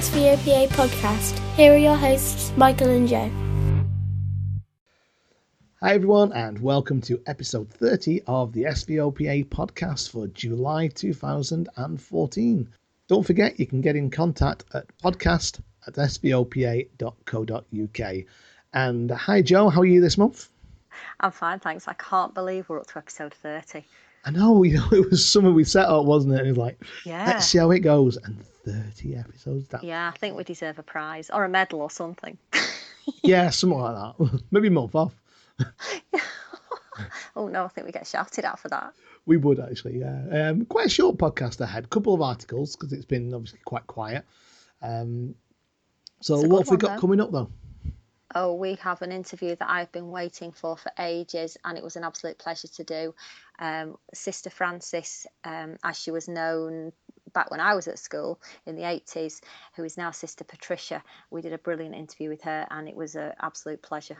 Welcome to the SVOPA podcast. Here are your hosts, Michael and Jo. Hi, everyone, and welcome to episode 30 of the SVOPA podcast for July 2014. Don't forget, you can get in contact at podcast at svopa.co.uk. And uh, hi, Jo, how are you this month? I'm fine, thanks. I can't believe we're up to episode 30. I know, you know, it was something we set up, wasn't it? And it was like, Yeah. let's see how it goes. And 30 episodes. That, Yeah, I think we deserve a prize or a medal or something. yeah, something like that. Maybe a month off. oh no, I think we get shouted at for that. We would actually, yeah. Um, quite a short podcast ahead. Couple of articles because it's been obviously quite quiet. Um, so what have we got though. coming up though? Oh, we have an interview that I've been waiting for for ages, and it was an absolute pleasure to do. Um, Sister Frances, um, as she was known back when I was at school in the 80s, who is now Sister Patricia. We did a brilliant interview with her, and it was an absolute pleasure.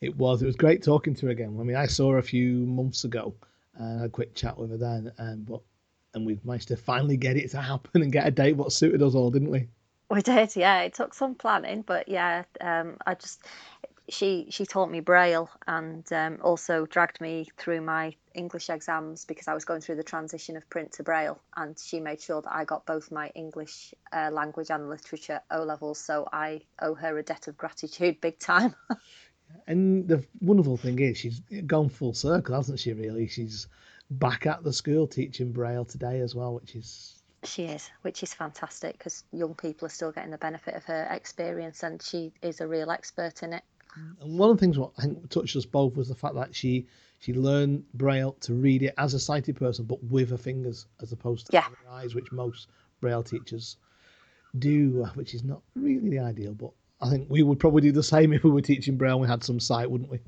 It was. It was great talking to her again. I mean, I saw her a few months ago and I had a quick chat with her then. And but and we managed to finally get it to happen and get a date what suited us all, didn't we? We did, yeah. It took some planning, but yeah, um, I just she she taught me Braille and um, also dragged me through my English exams because I was going through the transition of print to Braille, and she made sure that I got both my English uh, language and literature O levels. So I owe her a debt of gratitude, big time. And the wonderful thing is, she's gone full circle, hasn't she? Really, she's back at the school teaching Braille today as well, which is she is, which is fantastic because young people are still getting the benefit of her experience, and she is a real expert in it. And one of the things what I think touched us both was the fact that she she learned Braille to read it as a sighted person, but with her fingers as opposed to Yeah. her eyes, which most Braille teachers do, uh, which is not really the ideal. But I think we would probably do the same if we were teaching Braille and we had some sight, wouldn't we?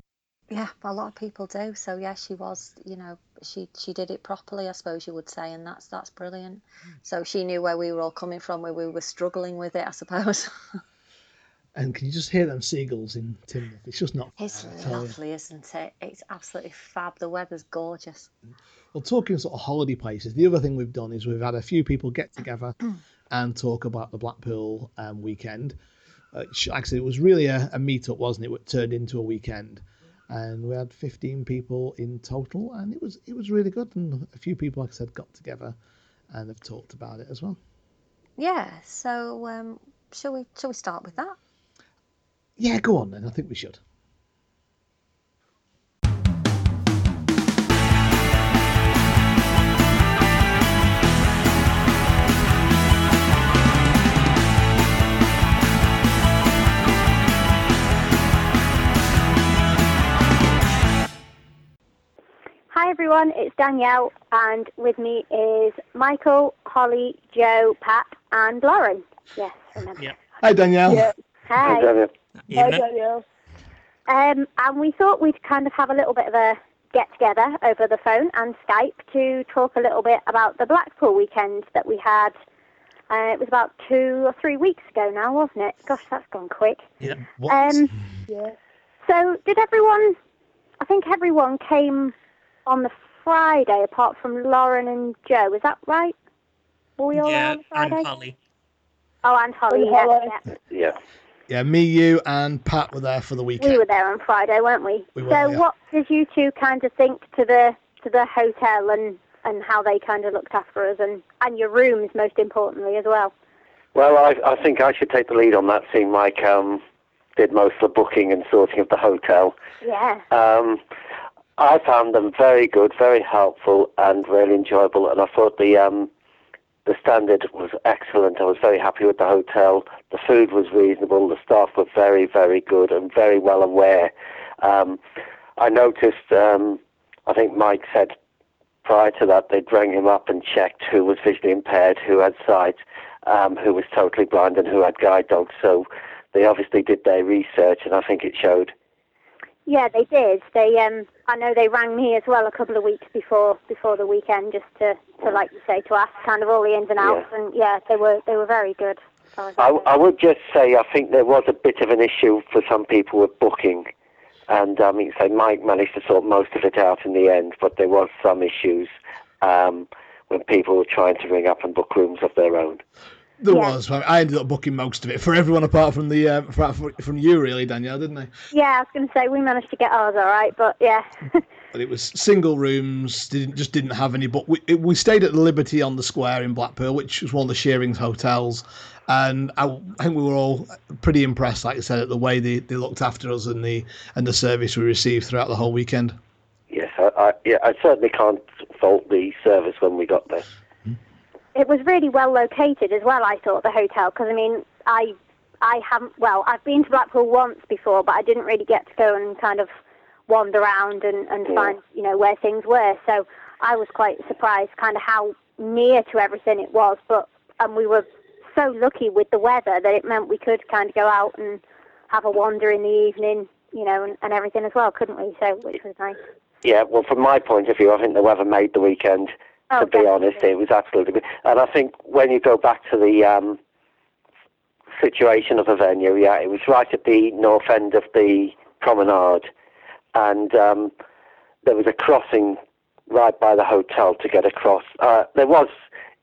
Yeah, a lot of people do. So yeah, she was, you know, she she did it properly, I suppose you would say, and that's that's brilliant. So she knew where we were all coming from, where we were struggling with it, I suppose. And can you just hear them seagulls in Timber? It's just not. It's lovely, isn't it? It's absolutely fab. The weather's gorgeous. Well, talking sort of holiday places, the other thing we've done is we've had a few people get together and talk about the Blackpool um, weekend. Uh, actually, it was really a, a meet-up, wasn't it? It turned into a weekend, and we had 15 people in total, and it was it was really good. And a few people, like I said, got together and have talked about it as well. Yeah. So um, shall we shall we start with that? Yeah, go on then. I think we should. Hi everyone, it's Danielle, and with me is Michael, Holly, Joe, Pat, and Lauren. Yes, remember. Yep. Hi, Danielle. Yeah. Hi. Evening. Um, and we thought we'd kind of have a little bit of a get together over the phone and Skype to talk a little bit about the Blackpool weekend that we had. Uh, it was about two or three weeks ago now, wasn't it? Gosh, that's gone quick. Yeah. What? Um, So, did everyone? I think everyone came on the Friday, apart from Lauren and Joe. Is that right? Were we all there yeah, on the Friday? and Holly. Oh, and Holly. Yeah, yeah. Yeah. Yeah, me, you, and Pat were there for the weekend. We were there on Friday, weren't we? We were, so, yeah. what did you two kind of think to the to the hotel and and how they kind of looked after us and and your rooms, most importantly, as well? Well, I, I think I should take the lead on that, seeing Mike um, did most of the booking and sorting of the hotel. Yeah. Um, I found them very good, very helpful, and really enjoyable. And I thought the um, the standard was excellent. I was very happy with the hotel. The food was reasonable. The staff were very, very good and very well aware. Um, I noticed. Um, I think Mike said prior to that they'd rang him up and checked who was visually impaired, who had sight, um, who was totally blind, and who had guide dogs. So they obviously did their research, and I think it showed. Yeah, they did. They um I know they rang me as well a couple of weeks before before the weekend just to, to like you say, to ask kind of all the ins and outs Yeah. and yeah, they were they were very good. as far as I. I would just say I think there was a bit of an issue for some people with booking, and I mean, say Mike managed to sort most of it out in the end, but there was some issues um, when people were trying to ring up and book rooms of their own. There Yeah. was. I ended up booking most of it for everyone apart from the uh, apart from, from you, really, Danielle, didn't I? Yeah, I was going to say we managed to get ours all right, but yeah. But it was single rooms. Didn't just didn't have any. But we it, we stayed at the Liberty on the Square in Blackpool, which was one of the Shearings hotels, and I, I think we were all pretty impressed, like I said, at the way they, they looked after us and the and the service we received throughout the whole weekend. Yes, I, I, yeah, I certainly can't fault the service when we got there. It was really well located as well. I thought the hotel because I mean I I haven't well I've been to Blackpool once before, but I didn't really get to go and kind of wander around and and Yeah. find you know where things were. So I was quite surprised, kind of how near to everything it was. But and we were so lucky with the weather that it meant we could kind of go out and have a wander in the evening, you know, and, and everything as well, couldn't we? So which was nice. Yeah, well, from my point of view, I think the weather made the weekend. Oh, to be honest, it was absolutely. And I think when you go back to the um, situation of the venue, yeah, it was right at the north end of the promenade, and um, there was a crossing right by the hotel to get across. Uh, there was.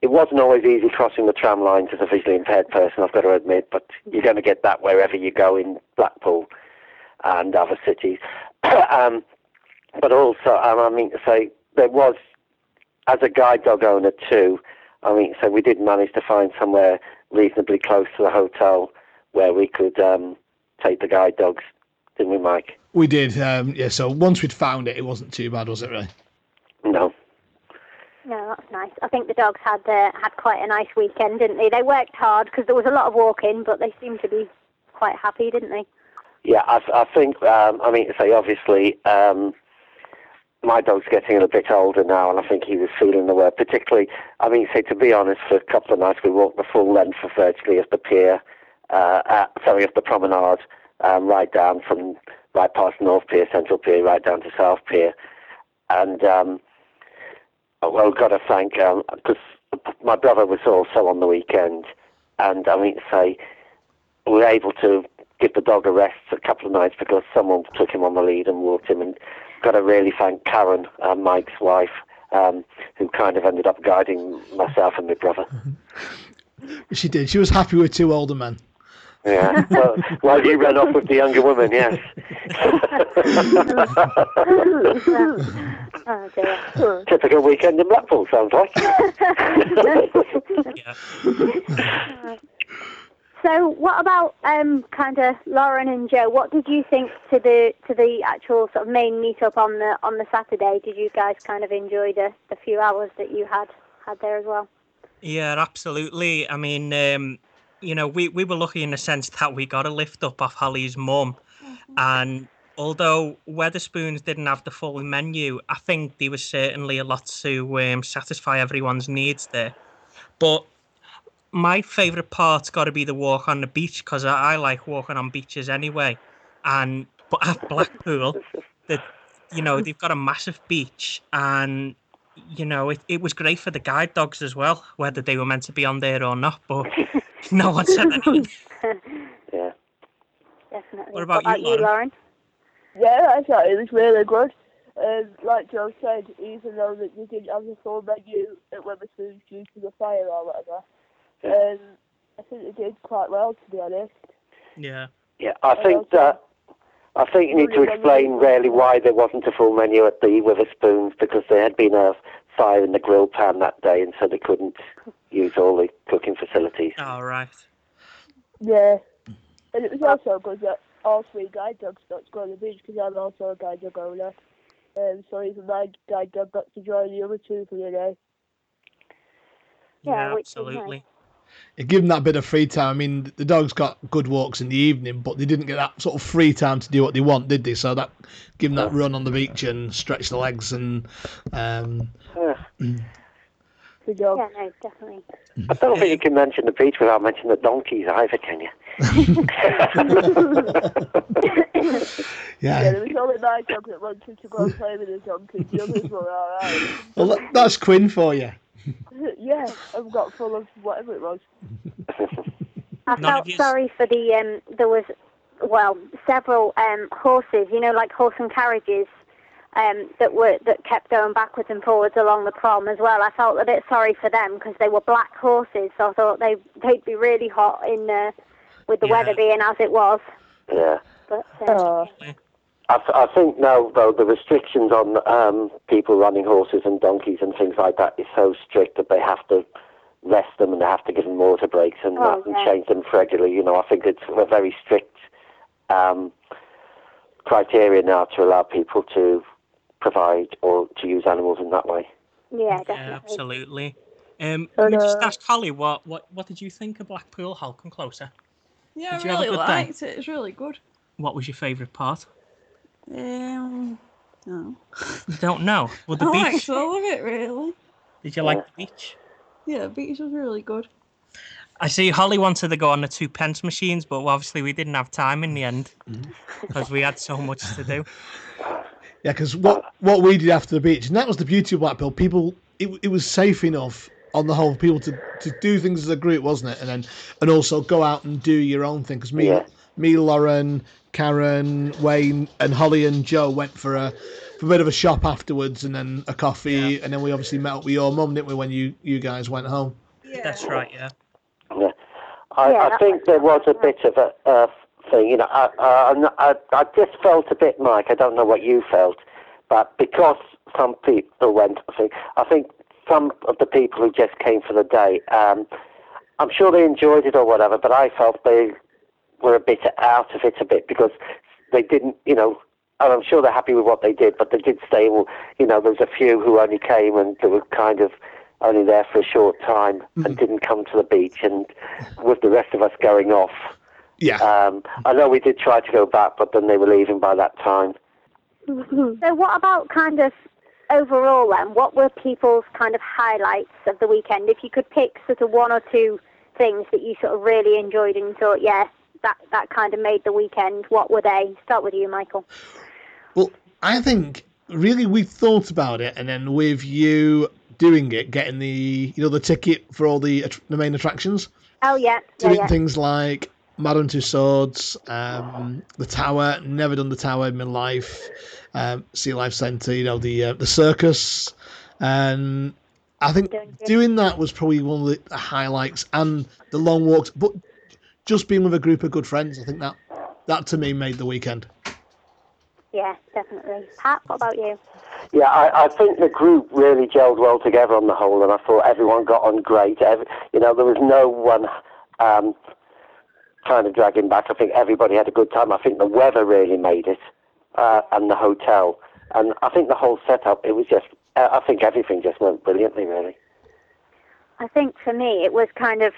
It wasn't always easy crossing the tram lines as a visually impaired person, I've got to admit, but you're going to get that wherever you go in Blackpool and other cities. um, but also, I mean to say, there was, as a guide dog owner too, I mean, so we did manage to find somewhere reasonably close to the hotel where we could um, take the guide dogs, didn't we, Mike? We did, um, yeah. So once we'd found it, it wasn't too bad, was it? Really? No. No, that's nice. I think the dogs had uh, had quite a nice weekend, didn't they? They worked hard because there was a lot of walking, but they seemed to be quite happy, didn't they? Yeah, I, I think, um, I mean to say, obviously, um, my dog's getting a bit older now, and I think he was feeling the word. Particularly, I mean, say to be honest, for a couple of nights we walked the full length of virtually of the pier, uh, uh, sorry, of the promenade, um, right down from right past North Pier, Central Pier, right down to South Pier, and um, oh, well, got to thank because my brother was also on the weekend, and I mean to say, we were able to give the dog a rest a couple of nights because someone took him on the lead and walked him. And got to really thank Karen, uh, Mike's wife, um, who kind of ended up guiding myself and my brother. She did. She was happy with two older men. Yeah. Well, while you ran off with the younger woman, yes. Oh dear. Typical weekend in Blackpool, sounds like. Yeah. So, what about um, kind of Lauren and Joe? What did you think to the to the actual sort of main meetup on the on the Saturday? Did you guys kind of enjoy the, the few hours that you had had there as well? Yeah, absolutely. I mean, um, you know, we, we were lucky in the sense that we got a lift up off Holly's mum. And although Wetherspoons didn't have the full menu, I think there was certainly a lot to um, satisfy everyone's needs there. But my favourite part's got to be the walk on the beach because I, I like walking on beaches anyway. And but at Blackpool, the you know they've got a massive beach and you know, it, it was great for the guide dogs as well, whether they were meant to be on there or not, but no one said anything. Yeah. Definitely. What about you, you, Lauren? Lauren? Yeah, I thought it was really good. Um, like Joe said, even though that you didn't have the full menu at Wetherspoons due to the fire or whatever, um, I think they did quite well, to be honest. Yeah. Yeah, I think that I think you need to explain really why there wasn't a full menu at the Wetherspoons because there had been a fire in the grill pan that day, and so they couldn't use all the cooking facilities. All right. Yeah. And it was also good that all three guide dogs got to go on the beach because I'm also a guide dog owner. Um, so even my guide dog got to join the other two for the day. Yeah, Yeah, which is nice. absolutely. It gave them that bit of free time. I mean, the dogs got good walks in the evening, but they didn't get that sort of free time to do what they want, did they? So that give them that run on the beach and stretch the legs and um, The dog. Yeah, no, definitely. I don't think you can mention the beach without mentioning the donkeys either, can you? Yeah, yeah. there was only my dog that wanted to go and play with the donkey. The others were alright. Well, that's Quinn for you. yeah, I've got full of whatever it was. I None felt sorry for the um. There was well several um horses, you know, like horse and carriages, um, that were that kept going backwards and forwards along the prom as well. I felt a bit sorry for them because they were black horses, so I thought they they'd be really hot in uh, with the Yeah. weather being as it was. Yeah. But uh, Oh, I, th- I think now, though, the restrictions on um, people running horses and donkeys and things like that is so strict that they have to rest them and they have to give them water breaks and, Oh, that and yeah. change them regularly. You know, I think it's a very strict um, criteria now to allow people to provide or to use animals in that way. yeah, Yeah, definitely. absolutely. Um, And, we just ask Holly what, what what did you think of Blackpool? Hal, come closer. Yeah, Did you I have a really good day? liked it. It was really good. What was your favourite part? Um, no. You don't know. Well, the I liked beach. all of it, really. Did you like the beach? Yeah, the beach was really good. I see Holly wanted to go on the two pence machines, but obviously we didn't have time in the end Mm-hmm. because we had so much to do. Yeah, because what what we did after the beach, and that was the beauty of Blackpool. People, it, it was safe enough on the whole for people to, to do things as a group, wasn't it? And then and also go out and do your own thing. Because me, Yeah. Me, Lauren, Karen, Wayne, and Holly and Joe went for a for a bit of a shop afterwards, and then a coffee, and then we obviously met up with your mum, didn't we? When you you guys went home. Yeah. That's right, yeah. Yeah. I, Yeah, I think there was a bit of a uh, thing, you know. I, I, I, I just felt a bit, Mike. I don't know what you felt, but because some people went, I think, I think some of the people who just came for the day, um, I'm sure they enjoyed it or whatever, but I felt they were a bit out of it a bit because they didn't, you know. And I'm sure they're happy with what they did, but they did stay. Well, you know, there was a few who only came and they were kind of only there for a short time and didn't come to the beach, and with the rest of us going off. Yeah. Um, I know we did try to go back, but then they were leaving by that time. So, what about kind of overall then? What were people's kind of highlights of the weekend? If you could pick sort of one or two things that you sort of really enjoyed and thought, yeah, that that kind of made the weekend. What were they? Start with you, Michael. Well, I think really we thought about it, and then with you doing it, getting the you know the ticket for all the the main attractions, Oh yeah, yeah, doing yeah. things like Madame Tussauds, um, the Tower. Never done the Tower in my life. Um, Sea Life Centre, you know the uh, the circus, and I think doing that was probably one of the highlights, and the long walks. But just being with a group of good friends, I think that that to me made the weekend. Yeah, definitely. Pat, what about you? Yeah, I, I think the group really gelled well together on the whole, and I thought everyone got on great. Every, you know, there was no one um, trying to drag him back. I think everybody had a good time. I think the weather really made it, uh, and the hotel, and I think the whole setup. It was just, uh, I think everything just went brilliantly, really. I think for me it was kind of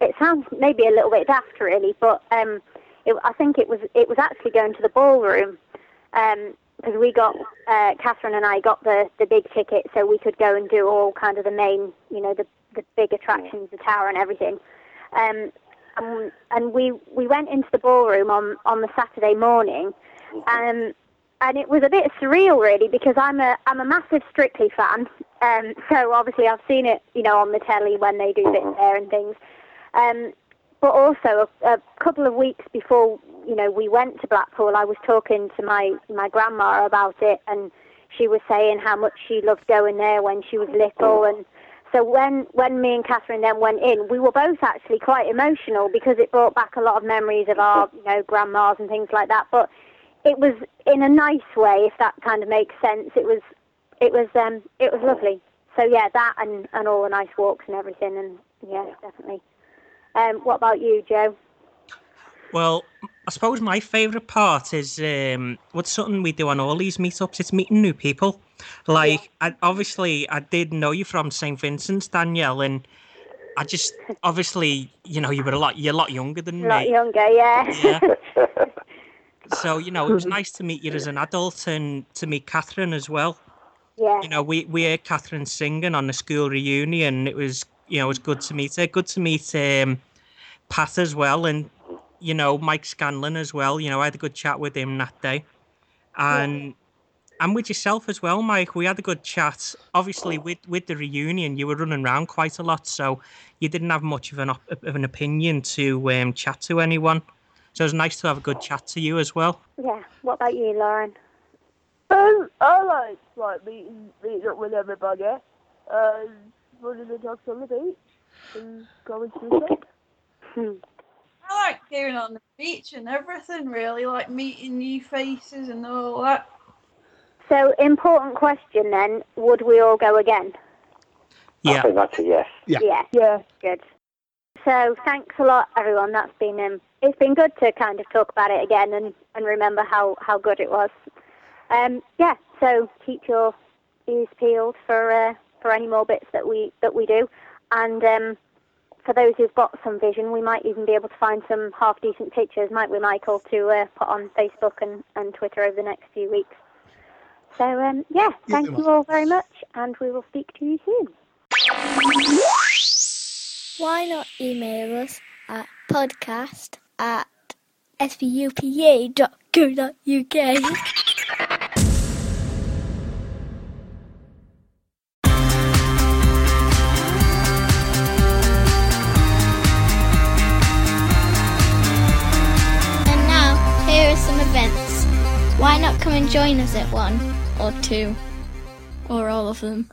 it sounds maybe a little bit daft really, but um, it, I think it was it was actually going to the ballroom because we got uh, Catherine and I got the the big ticket so we could go and do all kind of the main you know the the big attractions, the tower and everything. Um, and, and we we went into the ballroom on on the Saturday morning, um, and it was a bit surreal really because I'm a I'm a massive Strictly fan. Um, so obviously I've seen it, you know, on the telly when they do bits there and things. Um, but also a, a couple of weeks before, you know, we went to Blackpool, I was talking to my my grandma about it, and she was saying how much she loved going there when she was little, and so when when me and Catherine then went in, we were both actually quite emotional because it brought back a lot of memories of our, you know, grandmas and things like that. But it was in a nice way, if that kind of makes sense. It was it was um it was lovely. So yeah, that and and all the nice walks and everything, and yeah, definitely. Um, what about you, Joe? Well, I suppose my favourite part is um, what's something we do on all these meetups. It's meeting new people. Like, I, obviously, I did know you from St Vincent's, Danielle, and I just obviously, you know, you were a lot, you're a lot younger than me. A lot me. younger, yeah. Yeah. so you know, it was nice to meet you as an adult and to meet Catherine as well. yeah. You know, we we heard Catherine singing on the school reunion. It was you know, it was good to meet her. Good to meet um, Pat as well, and you know Mike Scanlon as well. You know, I had a good chat with him that day, and and with yourself as well, Mike. We had a good chat. Obviously, with with the reunion, you were running around quite a lot, so you didn't have much of an op- of an opinion to um, chat to anyone. So it was nice to have a good chat to you as well. Yeah. What about you, Lauren? Um, I likes like meeting meeting up with everybody and running the dogs on the beach and going fishing. I like going on the beach and everything, really, like meeting new faces and all that. So, important question then: Would we all go again? Yeah. I Yeah. think that's a yes. Yeah. Yeah. Yeah. Good. So thanks a lot, everyone. That's been um, it's been good to kind of talk about it again and, and remember how, how good it was. Um, yeah. So keep your ears peeled for uh, for any more bits that we that we do, and um, for those who've got some vision, we might even be able to find some half decent pictures, might we, Michael, to uh, put on Facebook and, and Twitter over the next few weeks. So um, yeah, thank we you all very much, and we will speak to you soon. Why not email us at podcast at svopa.co.uk? Come and join us at one, or two, or all of them?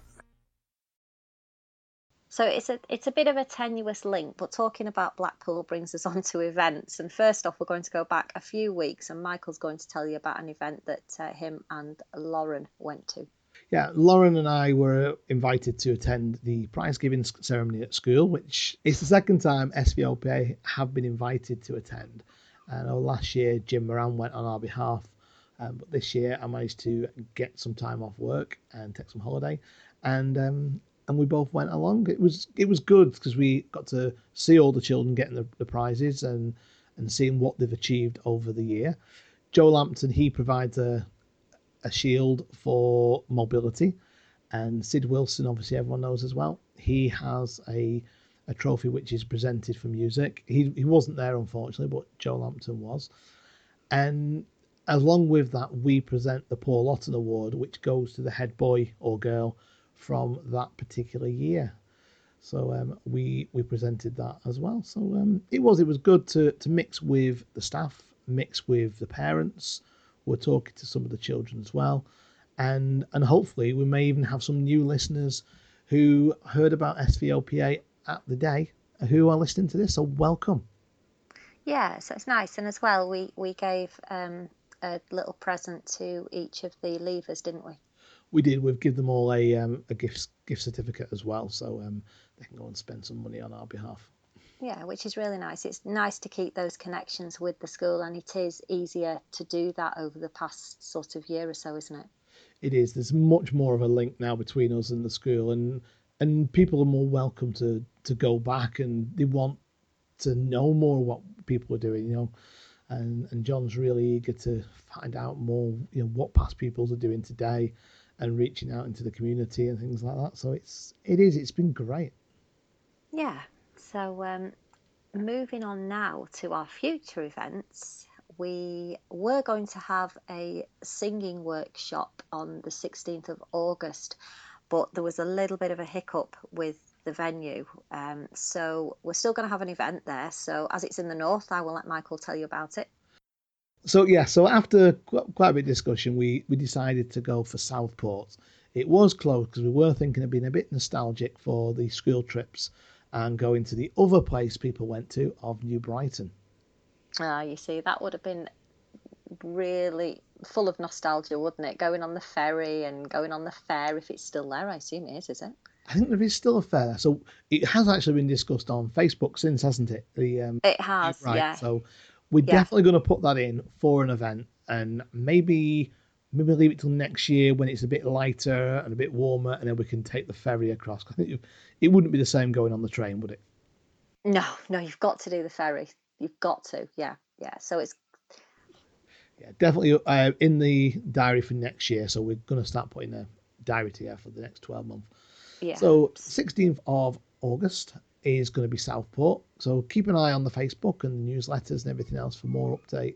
So it's a it's a bit of a tenuous link, but talking about Blackpool brings us on to events. And first off, we're going to go back a few weeks, and Michael's going to tell you about an event that uh, him and Lauren went to. Yeah, Lauren and I were invited to attend the prize giving ceremony at school, which is the second time SVOPA have been invited to attend. And last year Jim Moran went on our behalf, um, but this year I managed to get some time off work and take some holiday, and um, and we both went along. It was it was good because we got to see all the children getting the, the prizes and and seeing what they've achieved over the year. Joe Lampton he provides a a shield for mobility. And Sid Wilson, obviously everyone knows as well, he has a a trophy which is presented for music. He he wasn't there unfortunately, but Joe Lampton was. And along with that, we present the Paul Otten Award, which goes to the head boy or girl from that particular year. So um, we we presented that as well. So um, it was it was good to to mix with the staff, mix with the parents. We're talking to some of the children as well, and and hopefully we may even have some new listeners who heard about SVOPA at the day who are listening to this. So welcome. Yeah, so it's nice, and as well, we we gave um, a little present to each of the leavers, didn't we? We did. We've given them all a um, a gift gift certificate as well, so um, they can go and spend some money on our behalf. Yeah, which is really nice. It's nice to keep those connections with the school, and it is easier to do that over the past sort of year or so, isn't it? it is there's much more of a link now between us and the school and and people are more welcome to to go back and they want to know more what people are doing you know and and john's really eager to find out more you know what past pupils are doing today and reaching out into the community and things like that so it's it is it's been great Yeah. So um, moving on now to our future events, we were going to have a singing workshop on the 16th of August, but there was a little bit of a hiccup with the venue. Um, so we're still going to have an event there. So as it's in the north, I will let Michael tell you about it. So yeah, so after quite a bit of discussion, we we decided to go for Southport. It was close because we were thinking of being a bit nostalgic for the school trips and going to the other place people went to of New Brighton. Ah, you see, that would have been really full of nostalgia, wouldn't it? Going on the ferry and going on the fair, if it's still there, I assume it is, is it? I think there is still a fair. So it has actually been discussed on Facebook since, hasn't it? The um, It has, right. yeah. So we're Yeah. definitely going to put that in for an event, and maybe maybe leave it till next year when it's a bit lighter and a bit warmer, and then we can take the ferry across. I think it wouldn't be the same going on the train, would it? No, no, you've got to do the ferry. You've got to, yeah, yeah. So it's Yeah, definitely uh, in the diary for next year. So we're going to start putting a diary together for the next 12 months. Yeah. So 16th of August is going to be Southport. So keep an eye on the Facebook and the newsletters and everything else for more update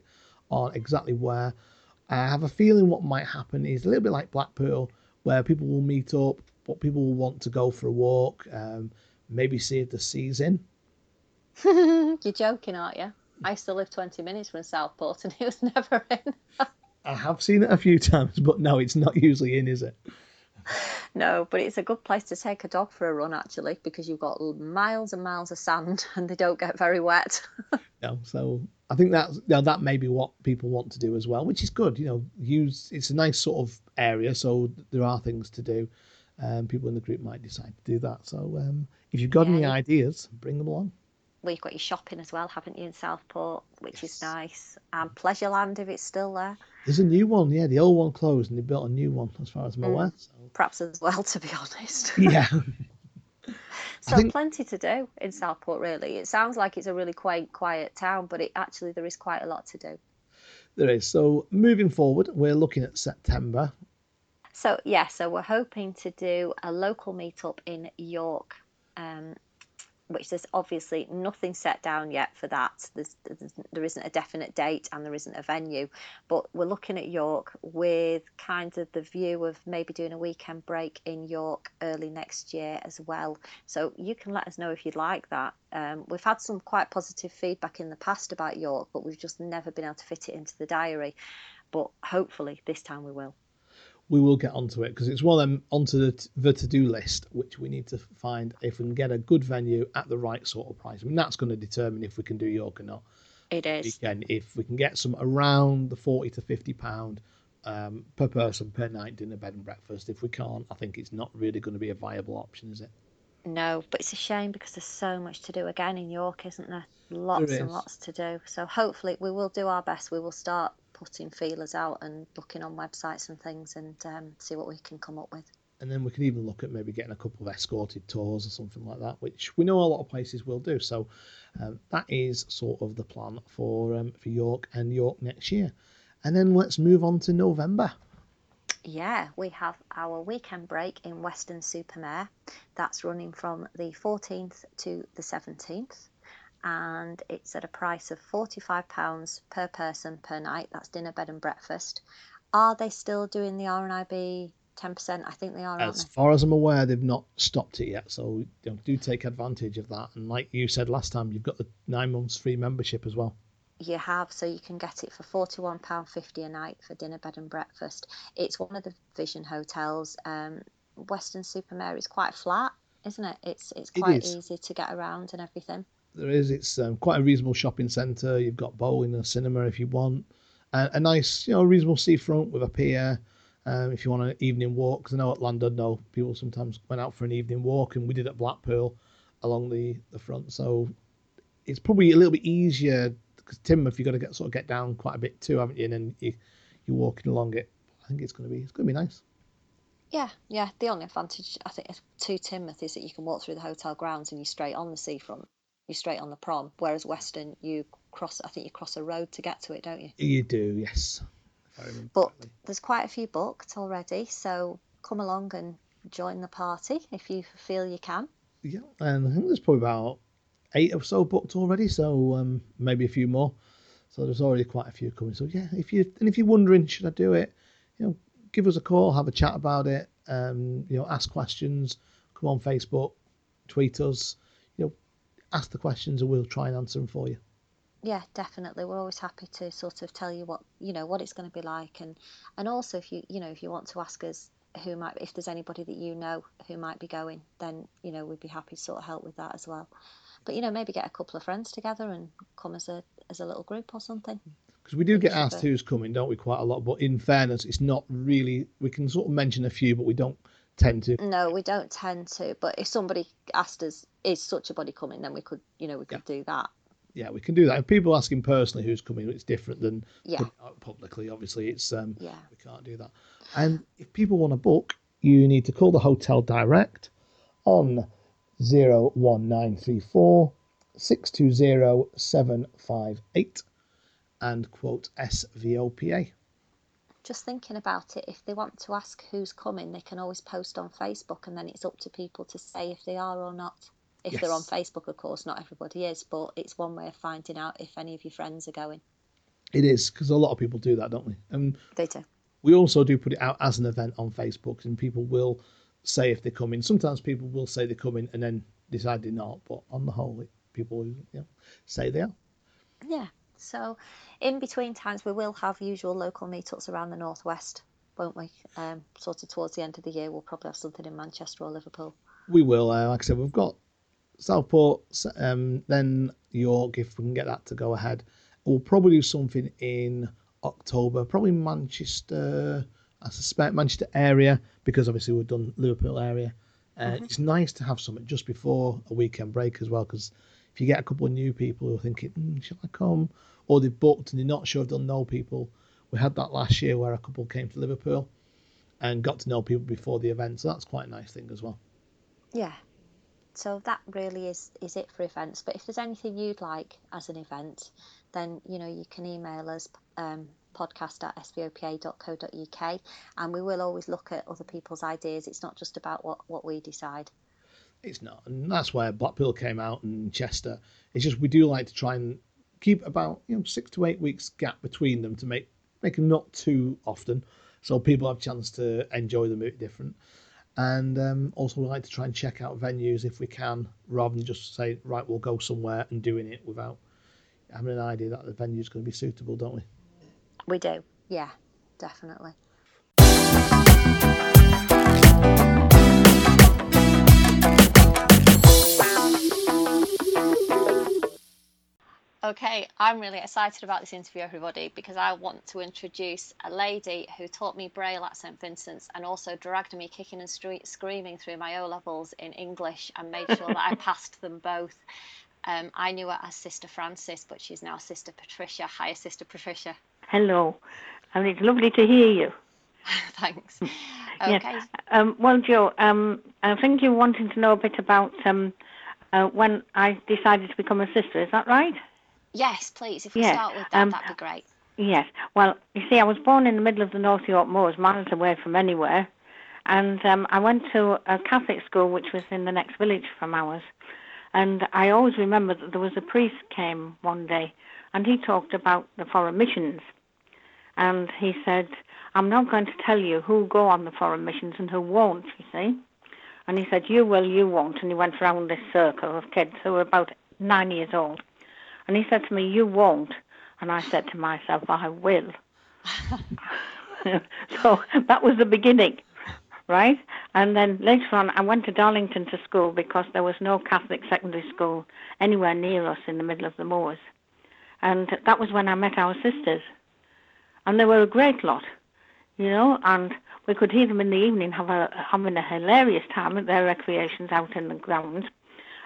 on exactly where. I have a feeling what might happen is a little bit like Blackpool, where people will meet up, but people will want to go for a walk, um, maybe see if the sea's in. You're joking, aren't you? I used to live 20 minutes from Southport and it was never in. I have seen it a few times, but no, it's not usually in, is it? No, but it's a good place to take a dog for a run actually because you've got miles and miles of sand and they don't get very wet. No, so I think that you know, that may be what people want to do as well, which is good. You know, use it's a nice sort of area, so there are things to do. Um, people in the group might decide to do that. So um, if you've got Yeah, any ideas, bring them along. well, you've got your shopping as well, haven't you, in Southport, which is nice. And Pleasureland if it's still there, There's a new one, yeah. The old one closed, and they built a new one, as far as I'm aware. So, perhaps as well, to be honest. yeah, So think- plenty to do in Southport, really. It sounds like it's a really quaint, quiet town, but it actually there is quite a lot to do. there is. So moving forward, we're looking at September. So yeah, so we're hoping to do a local meetup in York, um, which there's obviously nothing set down yet for that. There's, there isn't a definite date and there isn't a venue, but we're looking at York with kind of the view of maybe doing a weekend break in York early next year as well. So you can let us know if you'd like that. Um, we've had some quite positive feedback in the past about York, but we've just never been able to fit it into the diary. But hopefully this time we will. We will get onto it because it's one of them onto the, t- the to-do list which we need to find if we can get a good venue at the right sort of price. I mean that's going to determine if we can do York or not. It is. Again, if we can get some around the forty to fifty pound um, per person per night dinner bed and breakfast. If we can't, I think it's not really going to be a viable option, is it? No, but it's a shame because there's so much to do again in York, isn't there? Lots and lots to do. So hopefully we will do our best. We will start putting feelers out and looking on websites and things and um, see what we can come up with. And then we can even look at maybe getting a couple of escorted tours or something like that, which we know a lot of places will do. So um, that is sort of the plan for um, for York and York next year. And then let's move on to November. Yeah, we have our weekend break in Weston-super-Mare. That's running from the 14th to the 17th. And it's at a price of £45 per person per night. That's dinner, bed, and breakfast. Are they still doing the RNIB 10%? I think they are, As they? far as I'm aware, they've not stopped it yet, so you know, do take advantage of that. And like you said last time, you've got the nine months free membership as well. you have so you can get it for £41.50 a night for dinner bed and breakfast it's one of the vision hotels um, Weston-super-Mare is quite flat isn't it it's it's quite easy to get around and everything There is. It's um, quite a reasonable shopping centre. You've got bowling and a cinema if you want. Uh, a nice, you know, reasonable seafront with a pier. Um, if you want an evening walk, because I know at London, people sometimes went out for an evening walk, and we did at Blackpool along the, the front. So it's probably a little bit easier because Timothy, you've got to get sort of get down quite a bit too, haven't you? And then you, you're walking along it. I think it's going to be it's going to be nice. yeah yeah the only advantage i think to Timoth is that you can walk through the hotel grounds and you're straight on the seafront you're straight on the prom whereas Weston you cross i think you cross a road to get to it don't you You do, yes. If I remember but there's quite a few booked already so come along and join the party if you feel you can Yeah, and I think there's probably about eight or so booked already, so um, maybe a few more. So there's already quite a few coming. So yeah, if you and if you're wondering should I do it, you know, give us a call, have a chat about it, um, you know, ask questions, come on Facebook, tweet us, you know, ask the questions and we'll try and answer them for you. yeah definitely we're always happy to sort of tell you what you know what it's going to be like and and also if you you know if you want to ask us who might if there's anybody that you know who might be going then you know we'd be happy to sort of help with that as well but you know maybe get a couple of friends together and come as a as a little group or something Because we do get asked who's coming, don't we, quite a lot. But in fairness, it's not really. We can sort of mention a few, but we don't tend to. no we don't tend to but if somebody asked us is such a body coming then we could you know we could do that Yeah, we can do that. If people ask him personally who's coming, it's different than Yeah. publicly. Obviously, it's um, Yeah. we can't do that. And if people want to book, you need to call the hotel direct on zero one nine three four six two zero seven five eight and quote SVOPA. Just thinking about it, if they want to ask who's coming, they can always post on Facebook, and then it's up to people to say if they are or not. If they're on Facebook, of course, not everybody is, but it's one way of finding out if any of your friends are going. It is because a lot of people do that, don't we? And They do. we also do put it out as an event on Facebook, and people will say if they're coming. Sometimes people will say they're coming and then decide they're not, but on the whole, it, people you know, say they are. Yeah. So, in between times, we will have usual local meetups around the northwest, won't we? Um, sort of towards the end of the year, we'll probably have something in Manchester or Liverpool. We will. Uh, like I said, we've got Southport, um, then York, if we can get that to go ahead. We'll probably do something in October, probably Manchester. I suspect Manchester area because obviously we've done Liverpool area. Uh, mm-hmm. It's nice to have something just before a weekend break as well because if you get a couple of new people who are thinking, mm, shall I come? Or they've booked and they're not sure if they'll know people. We had that last year where a couple came to Liverpool and got to know people before the event. So that's quite a nice thing as well. Yeah. So that really is, is it for events. But if there's anything you'd like as an event, then you know you can email us um, podcast at svopa.co.uk and we will always look at other people's ideas. It's not just about what, what we decide. It's not, and that's where Blackpool came out and Chester. It's just we do like to try and keep about you know six to eight weeks gap between them to make make them not too often, so people have a chance to enjoy them a bit different. And um, also, we like to try and check out venues if we can, rather than just say, right, we'll go somewhere and doing it without having an idea that the venue is going to be suitable, don't we? We do, yeah, definitely. Okay, I'm really excited about this interview, everybody, because I want to introduce a lady who taught me Braille at St Vincent's and also dragged me kicking and screaming through my O levels in English and made sure that I passed them both. Um, I knew her as Sister Frances, but she's now Sister Patricia. Hi, Sister Patricia. Hello, and it's lovely to hear you. Thanks. Okay. Yeah. Um, well, Jo, um, I think you're wanting to know a bit about um, uh, when I decided to become a sister. Is that right? Yes, please. If we yes. start with that, um, that'd be great. Yes. Well, you see, I was born in the middle of the North York Moors, miles away from anywhere, and um, I went to a Catholic school which was in the next village from ours. And I always remember that there was a priest came one day, and he talked about the foreign missions, and he said, "I'm not going to tell you who go on the foreign missions and who won't." You see. And he said, You will, you won't. And he went around this circle of kids who were about nine years old. And he said to me, You won't. And I said to myself, I will. so that was the beginning, right? And then later on, I went to Darlington to school because there was no Catholic secondary school anywhere near us in the middle of the moors. And that was when I met our sisters. And they were a great lot, you know, and we could hear them in the evening have a, having a hilarious time at their recreations out in the grounds.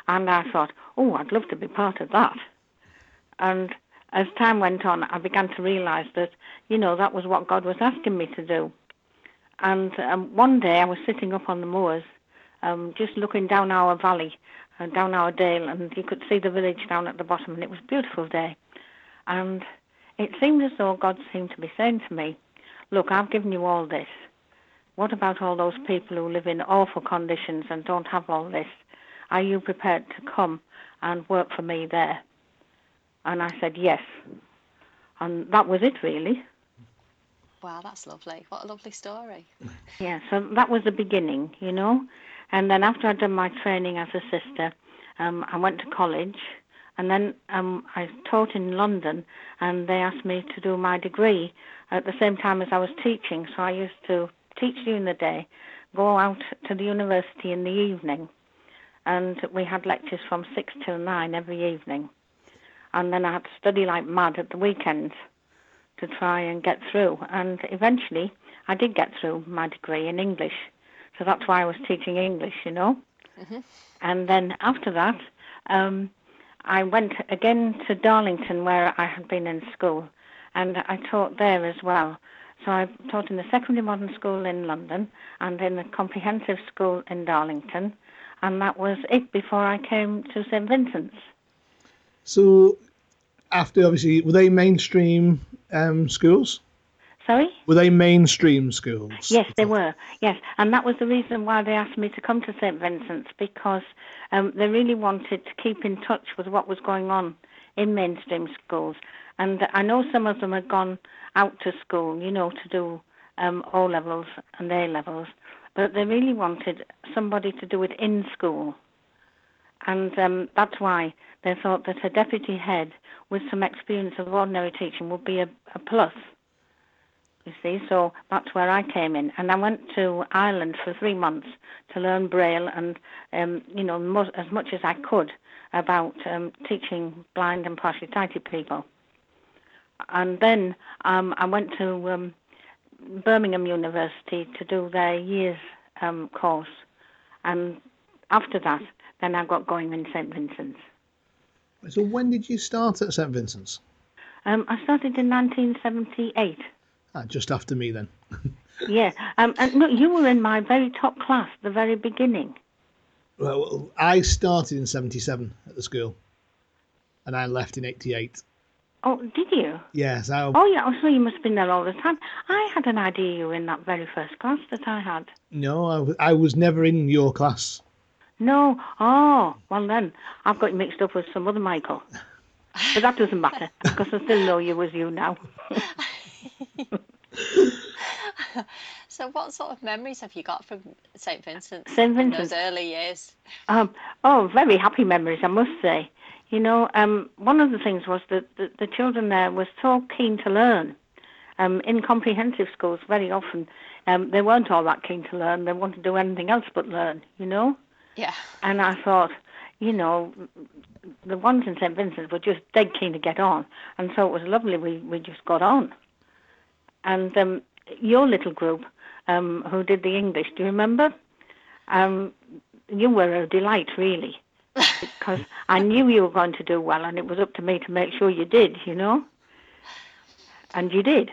And I thought, oh, I'd love to be part of that. And as time went on, I began to realize that, you know, that was what God was asking me to do. And um, one day I was sitting up on the moors, um, just looking down our valley, uh, down our dale, and you could see the village down at the bottom, and it was a beautiful day. And it seemed as though God seemed to be saying to me, Look, I've given you all this. What about all those people who live in awful conditions and don't have all this? Are you prepared to come and work for me there? And I said, yes. And that was it, really. Wow, that's lovely. What a lovely story. Yeah, so that was the beginning, you know. And then after I'd done my training as a sister, um, I went to college. And then um, I taught in London, and they asked me to do my degree at the same time as I was teaching. So I used to teach during the day, go out to the university in the evening, and we had lectures from six till nine every evening and then I had to study like mad at the weekends to try and get through. And eventually, I did get through my degree in English, so that's why I was teaching English, you know. Mm-hmm. And then after that, um, I went again to Darlington, where I had been in school, and I taught there as well. So I taught in the secondary modern school in London and in the comprehensive school in Darlington, and that was it before I came to St Vincent's. So, after obviously, were they mainstream um, schools? Sorry? Were they mainstream schools? Yes, they were. Yes, and that was the reason why they asked me to come to St Vincent's because um, they really wanted to keep in touch with what was going on in mainstream schools. And I know some of them had gone out to school, you know, to do um, O levels and A levels, but they really wanted somebody to do it in school. And um, that's why they thought that a deputy head with some experience of ordinary teaching would be a, a plus. You see, so that's where I came in, and I went to Ireland for three months to learn Braille and, um, you know, as much as I could about um, teaching blind and partially sighted people. And then um, I went to um, Birmingham University to do their year's um, course, and after that, then I got going in St Vincent's. So when did you start at St Vincent's? Um, I started in 1978. Ah, just after me then. Yeah, um, and no, you were in my very top class, the very beginning. Well, I started in '77 at the school, and I left in '88. Oh, did you? Yes, I, Oh, yeah. Oh, so you must have been there all the time. I had an idea you were in that very first class that I had. no, I, was- I was never in your class. No. Oh, well then, I've got you mixed up with some other Michael. But that doesn't matter because I still know you as you now. So, what sort of memories have you got from St Vincent's St. in Vincent's. those early years? Um, oh, very happy memories, I must say. You know, um, one of the things was that the, the children there were so keen to learn. Um, in comprehensive schools, very often um, they weren't all that keen to learn. They wanted to do anything else but learn, you know? Yeah. And I thought, you know, the ones in St. Vincent were just dead keen to get on. And so it was lovely. We, we just got on. And um, your little group um, who did the English, do you remember? Um, you were a delight, really, because I knew you were going to do well, and it was up to me to make sure you did, you know? And you did.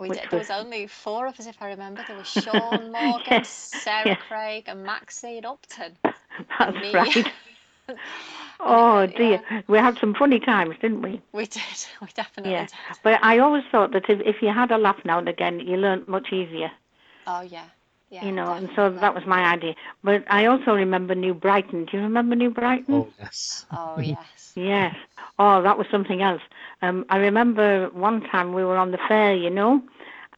We did. There was- was only four of us, if I remember. There was Sean Morgan, Yes, Sarah yes. Craig, and Maxine Upton. That's right. Oh dear, we had some funny times, didn't we? We did. We definitely Yeah. did. But I always thought that if, if you had a laugh now and again, you learnt much easier, Oh yeah. Yeah. you know. And so that was my idea. But I also remember New Brighton. Do you remember New Brighton? Oh yes. Oh yes. Yes. Oh, that was something else. Um, I remember one time we were on the fair, you know,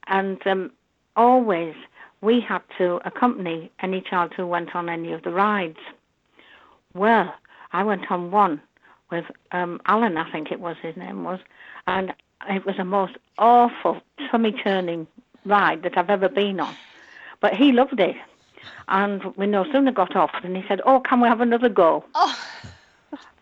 and um, always we had to accompany any child who went on any of the rides. Well, I went on one with um, Alan, I think it was his name was, and it was the most awful tummy turning ride that I've ever been on. But he loved it. And we no sooner got off and he said, Oh, can we have another go? Oh.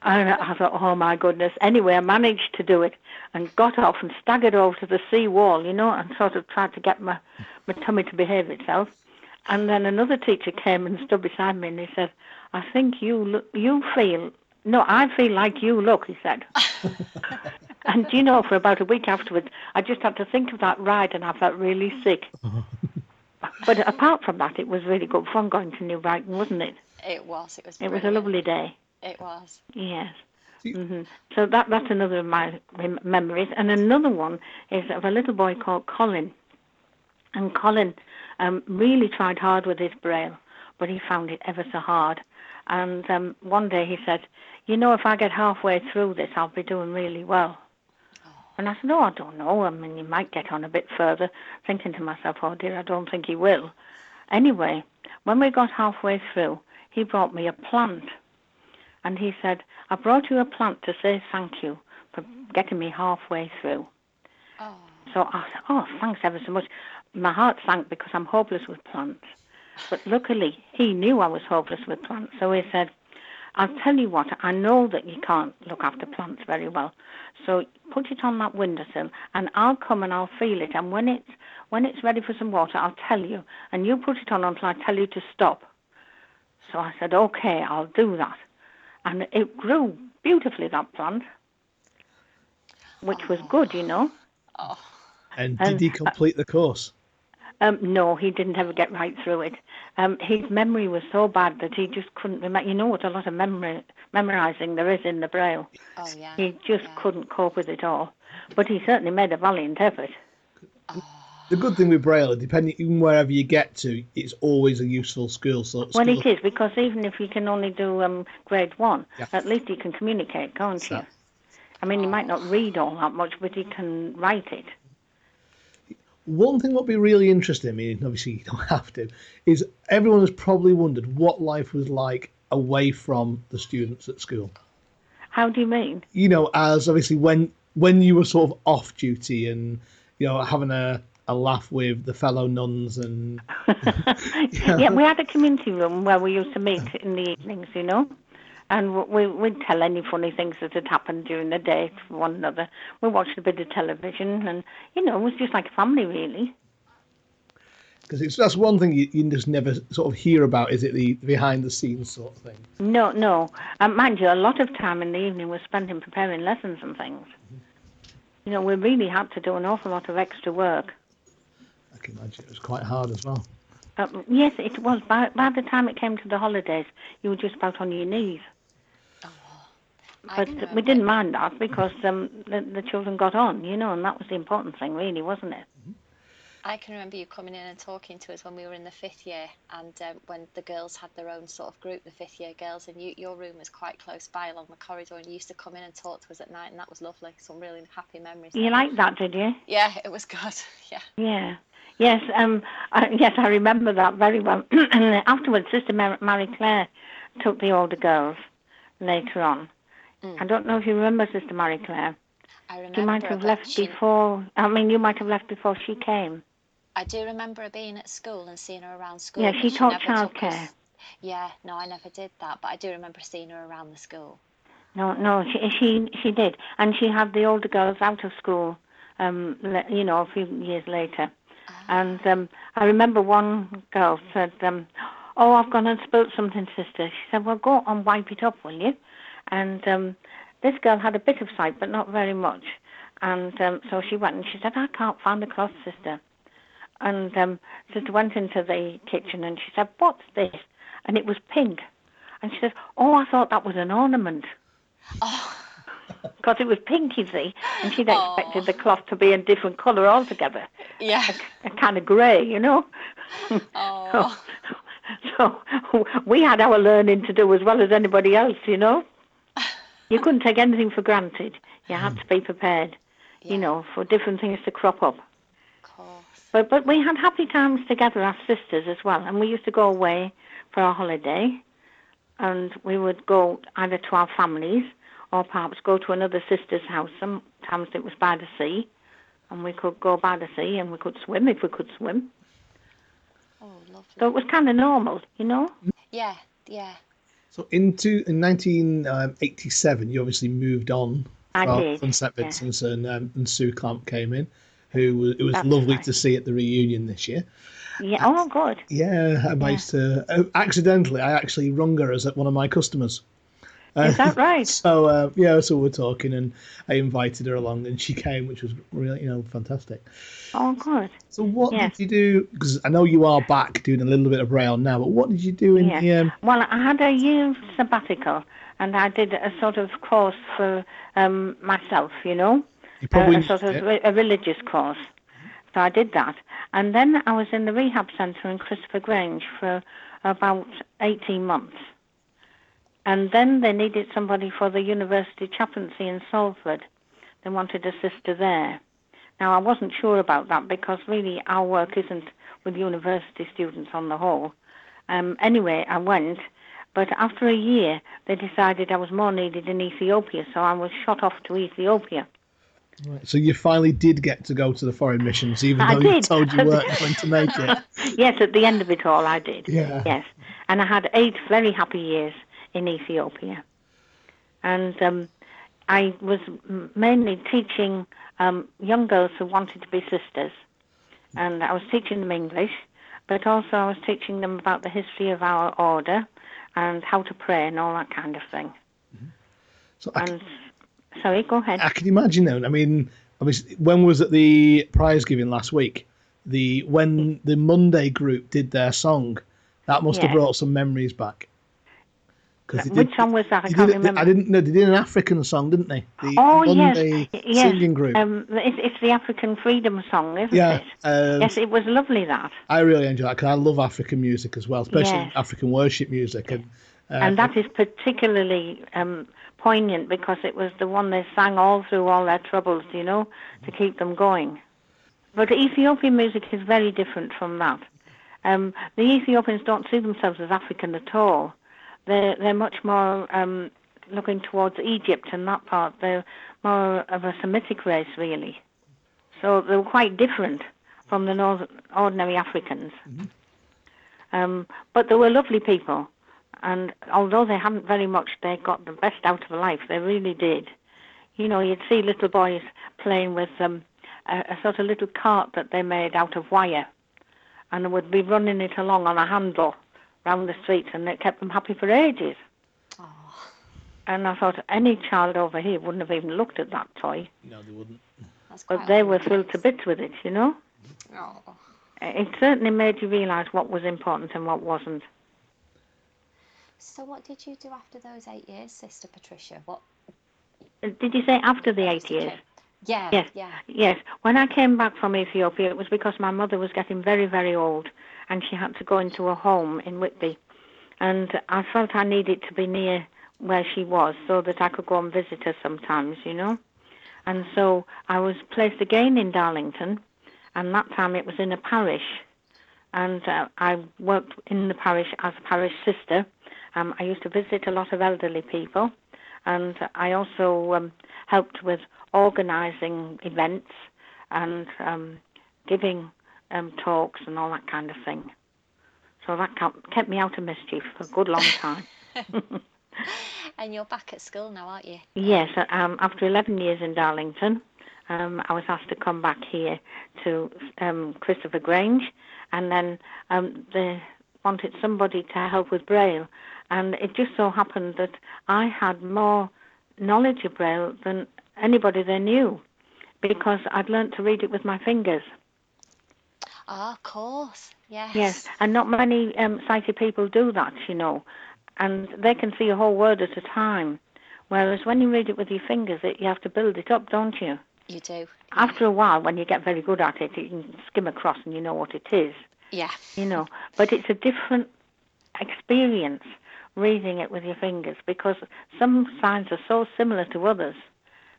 And I thought, oh my goodness. Anyway, I managed to do it and got off and staggered over to the sea wall, you know, and sort of tried to get my, my tummy to behave itself. And then another teacher came and stood beside me and he said, I think you look, you feel, no, I feel like you look, he said. and you know, for about a week afterwards, I just had to think of that ride and I felt really sick. but apart from that, it was really good fun going to New Brighton, wasn't it? It was. It was. It was a lovely day. It was. Yes. hmm So that that's another of my rem- memories, and another one is of a little boy called Colin, and Colin um, really tried hard with his braille, but he found it ever so hard. And um, one day he said, "You know, if I get halfway through this, I'll be doing really well." And I said, oh, I don't know. I mean, he might get on a bit further." Thinking to myself, "Oh dear, I don't think he will." Anyway, when we got halfway through, he brought me a plant. And he said, I brought you a plant to say thank you for getting me halfway through. Oh. So I said, Oh, thanks ever so much. My heart sank because I'm hopeless with plants. But luckily, he knew I was hopeless with plants. So he said, I'll tell you what, I know that you can't look after plants very well. So put it on that windowsill and I'll come and I'll feel it. And when it's, when it's ready for some water, I'll tell you. And you put it on until I tell you to stop. So I said, okay, I'll do that. And it grew beautifully, that plant, which was good, you know. Oh. And And, did he uh, complete the course? Um, no, he didn't ever get right through it. Um, his memory was so bad that he just couldn't remember. You know what a lot of memory, memorizing there is in the Braille. Oh yeah. He just couldn't cope with it all. But he certainly made a valiant effort. The good thing with Braille, depending even wherever you get to, it's always a useful skill. So Well, skill. it is, because even if you can only do um, grade one, Yeah. at least you can communicate, can't you? I mean, you might not read all that much, but you can write it. One thing that would be really interesting, I mean, obviously you don't have to, is everyone has probably wondered what life was like away from the students at school? How do you mean? You know, as obviously when when you were sort of off duty and you know having a a laugh with the fellow nuns and yeah, we had a community room where we used to meet in the evenings, you know, and we, we'd tell any funny things that had happened during the day to one another. We watched a bit of television, and you know, it was just like a family, really. because it's that's one thing you, you just never sort of hear about is it the behind the scenes sort of thing No, no. And mind you, a lot of time in the evening was spent in preparing lessons and things. You know, we really had to do an awful lot of extra work. i can imagine it was quite hard as well Um, yes, it was. By, by the time it came to the holidays, you were just about on your knees. I But can we didn't mind that because um, the, the children got on, you know, and that was the important thing, really, wasn't it? I can remember you coming in and talking to us when we were in the fifth year, and um, when the girls had their own sort of group, the fifth year girls, and you, your room was quite close by along the corridor, and you used to come in and talk to us at night, and that was lovely. Some really happy memories. You liked that, did you? Yeah, it was good. Yeah. Yeah. Yes, um, I, yes, I remember that very well. and afterwards, Sister Mary Claire took the older girls later on. I don't know if you remember Sister Marie Claire. I remember. You might have left she- before. I mean, you might have left before she came. I do remember her being at school and seeing her around school. Yeah, but she taught childcare. Yeah, no, I never did that, but I do remember seeing her around the school. No, no, she she she did, and she had the older girls out of school. Um, you know, a few years later, and um, I remember one girl said, um, "Oh, I've gone and spilt something, sister." She said, "Well, go and wipe it up, will you?" And um, this girl had a bit of sight, but not very much, and um, so she went and she said, "I can't find the cloth, sister." And um, sister went into the kitchen and she said, "What's this?" And it was pink, and she said, "Oh, I thought that was an ornament." because it was pink, you see, and she'd expected the cloth to be a different colour altogether, Yeah. a kind of grey, you know. Oh. So we had our learning to do as well as anybody else, you know. You couldn't take anything for granted. You had to be mm. prepared, you know, for different things to crop up. But but we had happy times together as sisters as well, and we used to go away for a holiday, and we would go either to our families or perhaps go to another sister's house. Sometimes it was by the sea, and we could go by the sea and we could swim if we could swim. Oh, lovely. So it was kind of normal, you know. Yeah, yeah. So into in 1987 you obviously moved on I from, did, from st yeah. and, um, and sue clamp came in who was it was That's lovely right. to see at the reunion this year Yeah. Oh, good. yeah i managed to uh, accidentally i actually rung her as one of my customers Is that right? So uh, yeah, so we're talking, and I invited her along, and she came, which was really you know fantastic. Oh, good. So what did you do? Because I know you are back doing a little bit of Braille now, but what did you do in Yeah. the? Um, Well, I had a year sabbatical, and I did a sort of course for um, myself, you know, you a, a sort of re- a religious course. So I did that, and then I was in the rehab centre in Christopher Grange for about eighteen months, and then they needed somebody for the university chaplaincy in Salford. They wanted a sister there. Now I wasn't sure about that because really our work isn't with university students on the whole. Um, anyway, I went, but after a year, they decided I was more needed in Ethiopia, so I was shot off to Ethiopia. Right, So you finally did get to go to the foreign missions, even I though you told you weren't going to make it. yes, at the end of it all, I did. Yeah. Yes, and I had eight very happy years in Ethiopia, and um, I was mainly teaching um, young girls who wanted to be sisters, and I was teaching them English, but also I was teaching them about the history of our order and how to pray and all that kind of thing. So I, And sorry, go ahead. I can imagine though. I mean, obviously, when was at the prize giving last week? The when the Monday group did their song, that must have brought some memories back. 'Cause they Which did, song was that? I can't did remember. I didn't know they did an African song, didn't they? The Oh yes, yes. singing group. Um, it's, it's the African Freedom Song, isn't yeah, it? um, yes, it was lovely that, I really enjoy that because I love African music as well, especially Yes. African worship music. And, uh, and that is particularly um, poignant because it was the one they sang all through all their troubles, you know, to keep them going. But Ethiopian music is very different from that. Um, the Ethiopians don't see themselves as African at all. They're they're much more um, looking towards Egypt and that part. They're more of a Semitic race, really. So they were quite different from the northern, ordinary Africans. Um, but they were lovely people, and although they hadn't very much, they got the best out of life. They really did. You know, you'd see little boys playing with um, a, a sort of little cart that they made out of wire, and they would be running it along on a handle round the streets, and it kept them happy for ages. Oh. And I thought any child over here wouldn't have even looked at that toy, No, they wouldn't. That's but they were lovely. filled to bits with it, you know. Oh. It certainly made you realise what was important and what wasn't. So what did you do after those eight years, Sister Patricia? What? Uh, Did you say after the eight was the years? Yeah. Yes. Yeah. Yes. When I came back from Ethiopia, it was because my mother was getting very, very old and she had to go into a home in Whitby. And I felt I needed to be near where she was so that I could go and visit her sometimes, you know. And so I was placed again in Darlington, and that time it was in a parish. And uh, I worked in the parish as a parish sister. Um, I used to visit a lot of elderly people, and I also um, helped with organising events and um, giving um, talks and all that kind of thing. So that kept- kept me out of mischief for a good long time. And you're back at school now, aren't you? yes, um, after 11 years in Darlington, um, I was asked to come back here to um, Christopher Grange, and then um, they wanted somebody to help with Braille. And it just so happened that I had more knowledge of Braille than anybody they knew because I'd learnt to read it with my fingers. Ah, of course. Yes. Yes, and not many um, sighted people do that, you know, and they can see a whole word at a time. Whereas when you read it with your fingers, it, you have to build it up, don't you? You do. After a while, when you get very good at it, you can skim across and you know what it is, Yeah. you know. But it's a different experience reading it with your fingers because some signs are so similar to others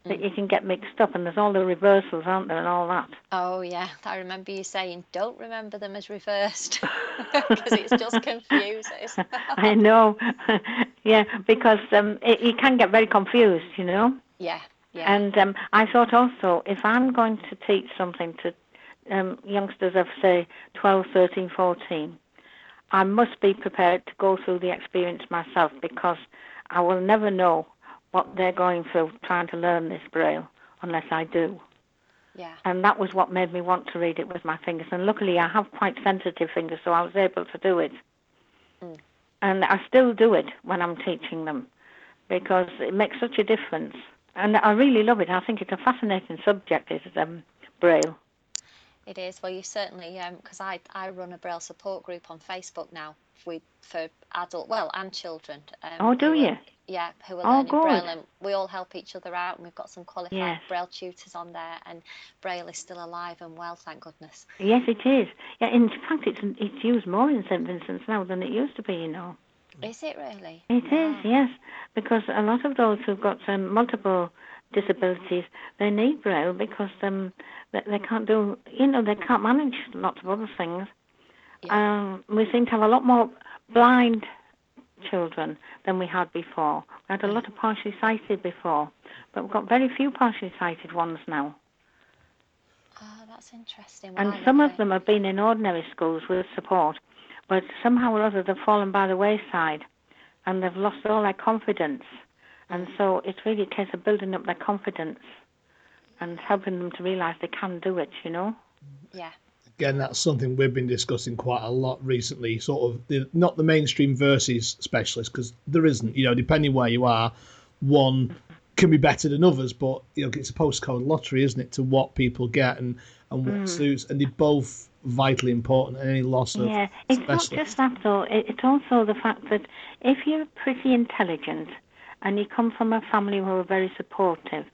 that you can get mixed up, and there's all the reversals, aren't there, and all that. Oh yeah. I remember you saying, "Don't remember them as reversed," because it's just confuses. I know, yeah, because um, it, you can get very confused, you know. yeah. Yeah. And um, I thought also, if I'm going to teach something to um, youngsters of, say, 12, 13, 14, I must be prepared to go through the experience myself because I will never know what they're going through trying to learn this Braille unless I do. yeah. And that was what made me want to read it with my fingers. And luckily, I have quite sensitive fingers, so I was able to do it. Mm. And I still do it when I'm teaching them because it makes such a difference. And I really love it. I think it's a fascinating subject, is um, Braille. It is. Well, you certainly, because I, I run a Braille support group on Facebook now with for adult, well, and children. Um, Oh, do who are- you? yeah, who are Oh, learning Braille, good. and we all help each other out, and we've got some qualified Yes. Braille tutors on there, and Braille is still alive and well, thank goodness. Yes, it is. Yeah, in fact, it's it's used more in St Vincent's now than it used to be. You know. Is it really? It is, yes, because a lot of those who've got um, multiple disabilities, they need Braille because um, they, they can't do, you know, they can't manage lots of other things. Um, we seem to have a lot more blind children than we had before. We had a lot of partially sighted before, but we've got very few partially sighted ones now. Oh, that's interesting. And some of them have been in ordinary schools with support, but somehow or other they've fallen by the wayside and they've lost all their confidence. And so it's really a case of building up their confidence and helping them to realise they can do it, you know? Yeah. Again, that's something we've been discussing quite a lot recently. Sort of the, not the mainstream versus specialist because there isn't. You know, depending where you are, one can be better than others, but you know it's a postcode lottery, isn't it, to what people get and and what Mm. suits, and they're both vitally important. And any loss of Yeah, it's not just that though. It, it's also the fact that if you're pretty intelligent and you come from a family who are very supportive,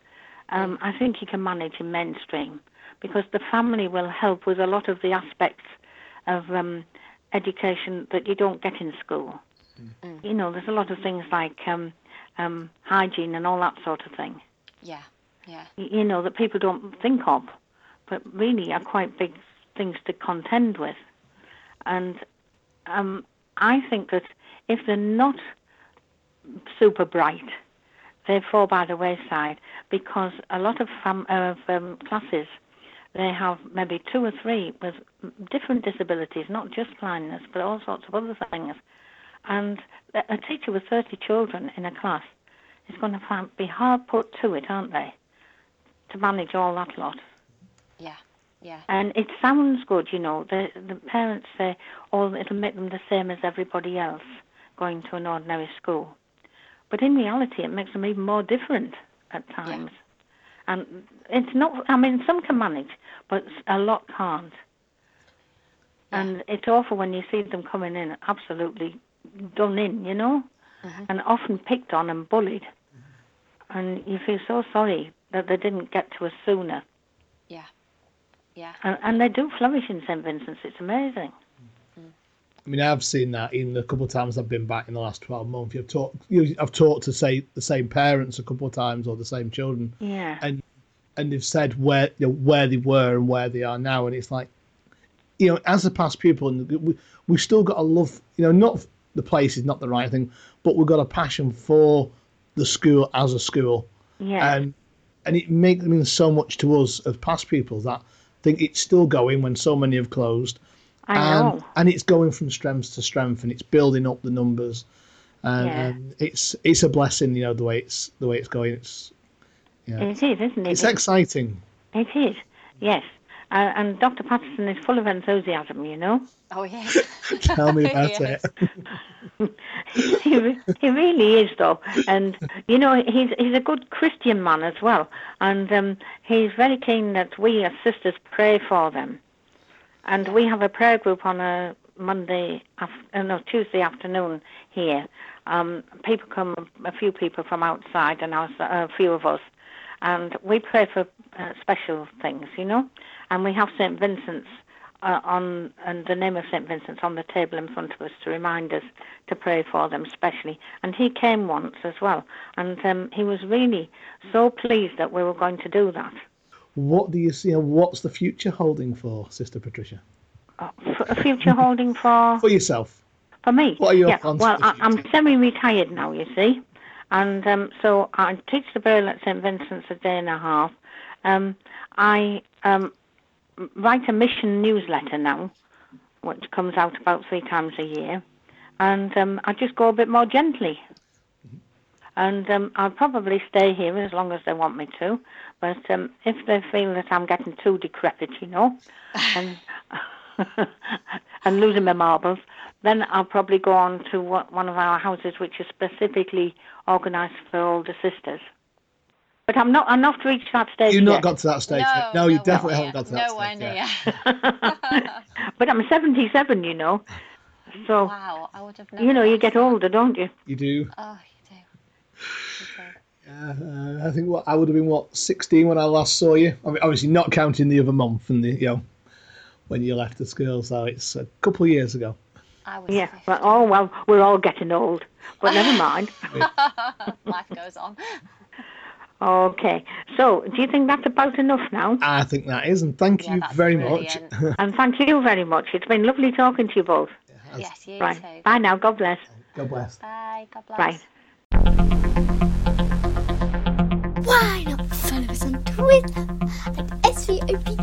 um, I think you can manage in mainstream because the family will help with a lot of the aspects of um, education that you don't get in school. You know, there's a lot of things like um, um, hygiene and all that sort of thing. Yeah. Yeah. you know, that people don't think of, but really are quite big things to contend with. And um, I think that if they're not super bright. They fall by the wayside because a lot of, fam- of um, classes they have maybe two or three with different disabilities, not just blindness, but all sorts of other things. And a teacher with 30 children in a class is going to find, be hard put to it, aren't they, to manage all that lot. Yeah, yeah. And it sounds good, you know. The the parents say, "Oh, it'll make them the same as everybody else going to an ordinary school," but in reality, it makes them even more different at times. And it's not. I mean, some can manage, but a lot can't. And it's awful when you see them coming in absolutely done in, you know, mm-hmm. and often picked on and bullied. And you feel so sorry that they didn't get to us sooner. Yeah. Yeah. And, and they do flourish in St Vincent's. It's amazing. I mean, I've seen that in the couple of times I've been back in the last twelve months. You've talked, you, I've talked to say the same parents a couple of times or the same children, Yeah. and and they've said where you know, where they were and where they are now, and it's like, you know, as a past pupil, and we we've still got a love, you know, not the place is not the right thing, but we've got a passion for the school as a school, Yeah. and and it makes mean so much to us as past people that I think it's still going when so many have closed I and, know. and it's going from strength to strength and it's building up the numbers and, Yeah. and it's it's a blessing you know the way it's the way it's going it's yeah It is, isn't it? it's exciting It is, yes. Uh, and Dr. Patterson is full of enthusiasm, you know. Oh yeah. tell me about it he, he really is, though. And, you know, he's, he's a good Christian man as well. And um, he's very keen that we as sisters pray for them. And we have a prayer group on a Monday, af- uh, no, Tuesday afternoon here. Um, people come, a few people from outside, and a few of us. And we pray for uh, special things, you know. And we have St. Vincent's uh, on and the name of St. Vincent's on the table in front of us to remind us to pray for them specially. And he came once as well, and um, he was really so pleased that we were going to do that. What do you see and what's the future holding for sister patricia Uh, a future holding for for yourself for me. What are your yeah. plans Well, I, I'm semi-retired now, you see, and um, so I teach the Braille at St Vincent's a day and a half. Um, I um, write a mission newsletter now, which comes out about three times a year, and um, I just go a bit more gently. And um, I'll probably stay here as long as they want me to. But um, if they feel that I'm getting too decrepit, you know, and and losing my marbles, then I'll probably go on to what, one of our houses which is specifically organised for older sisters. But I'm not. I'm not reached that stage you've yet. not got to that stage yet. no, you definitely haven't got to that Nowhere stage near. yet. but I'm 77, you know. So Wow, I would have you know, you get older, don't you? you do Oh, you do. Yeah, uh, I think what I would have been what 16 when I last saw you. I mean, obviously not counting the other month and the you know when you left the school, so it's a couple of years ago. I was. Yeah. Well, oh well, we're all getting old, but never mind. Life goes on. Okay. So, do you think that's about enough now? I think that is, and thank Yeah, you very brilliant. much. And thank you very much. It's been lovely talking to you both. Yes, you Right. too. Bye now. God bless. God bless. Bye. God bless. Right. Why not follow us on Twitter at SVOPA?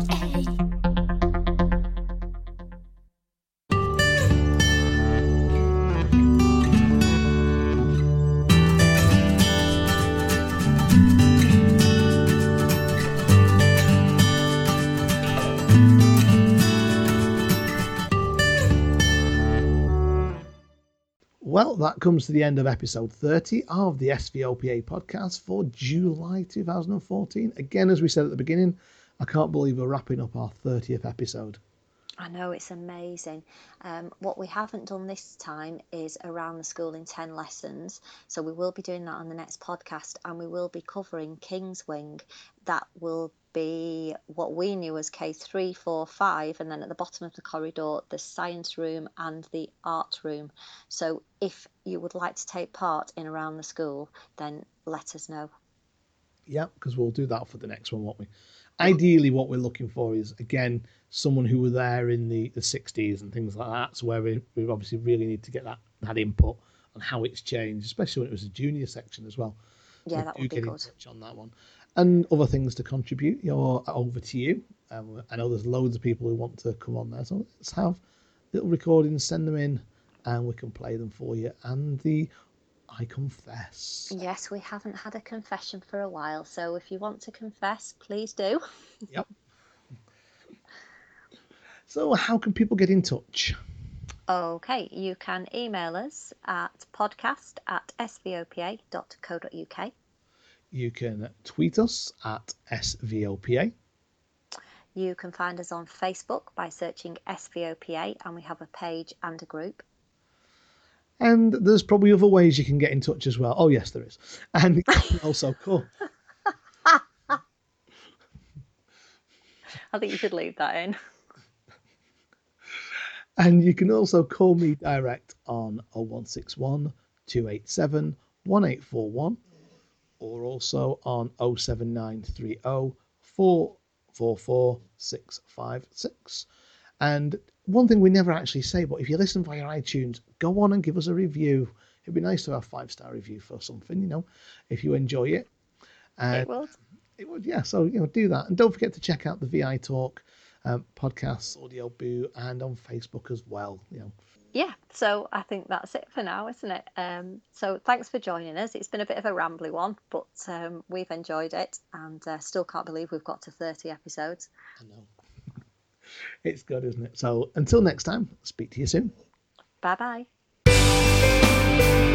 Well, that comes to the end of episode 30 of the SVOPA podcast for July 2014. Again, as we said at the beginning, I can't believe we're wrapping up our 30th episode. I know it's amazing. Um, what we haven't done this time is around the school in 10 lessons. So we will be doing that on the next podcast and we will be covering King's Wing. That will be what we knew as K3, 4, 5, and then at the bottom of the corridor, the science room and the art room. So if you would like to take part in around the school, then let us know. Yeah, because we'll do that for the next one, won't we? Ideally, what we're looking for is, again, someone who were there in the, the 60s and things like that. So, where we, we obviously really need to get that, that input on how it's changed, especially when it was a junior section as well. Yeah, So that would be good. on that one. And other things to contribute, you're over to you. Um, I know there's loads of people who want to come on there, so let's have little recordings, send them in, and we can play them for you. And the I confess. Yes, we haven't had a confession for a while, so if you want to confess, please do. Yep. So, how can people get in touch? Okay, you can email us at podcast at svopa.co.uk. You can tweet us at SVOPA. You can find us on Facebook by searching SVOPA, and we have a page and a group. And there's probably other ways you can get in touch as well. Oh, yes, there is. And also call. I think you should leave that in. And you can also call me direct on 0161 287 1841 or also on 07930 444 656. And one thing we never actually say, but if you listen via iTunes, go on and give us a review. It'd be nice to have a five star review for something, you know, if you enjoy it. And it will. it would, yeah. So you know, do that, and don't forget to check out the VI Talk um, podcasts, Audioboo, and on Facebook as well. You know, Yeah, so I think that's it for now, isn't it? Um, so thanks for joining us. It's been a bit of a rambly one, but um, we've enjoyed it and uh, still can't believe we've got to 30 episodes. I know it's good, isn't it? So until next time, speak to you soon. Bye bye.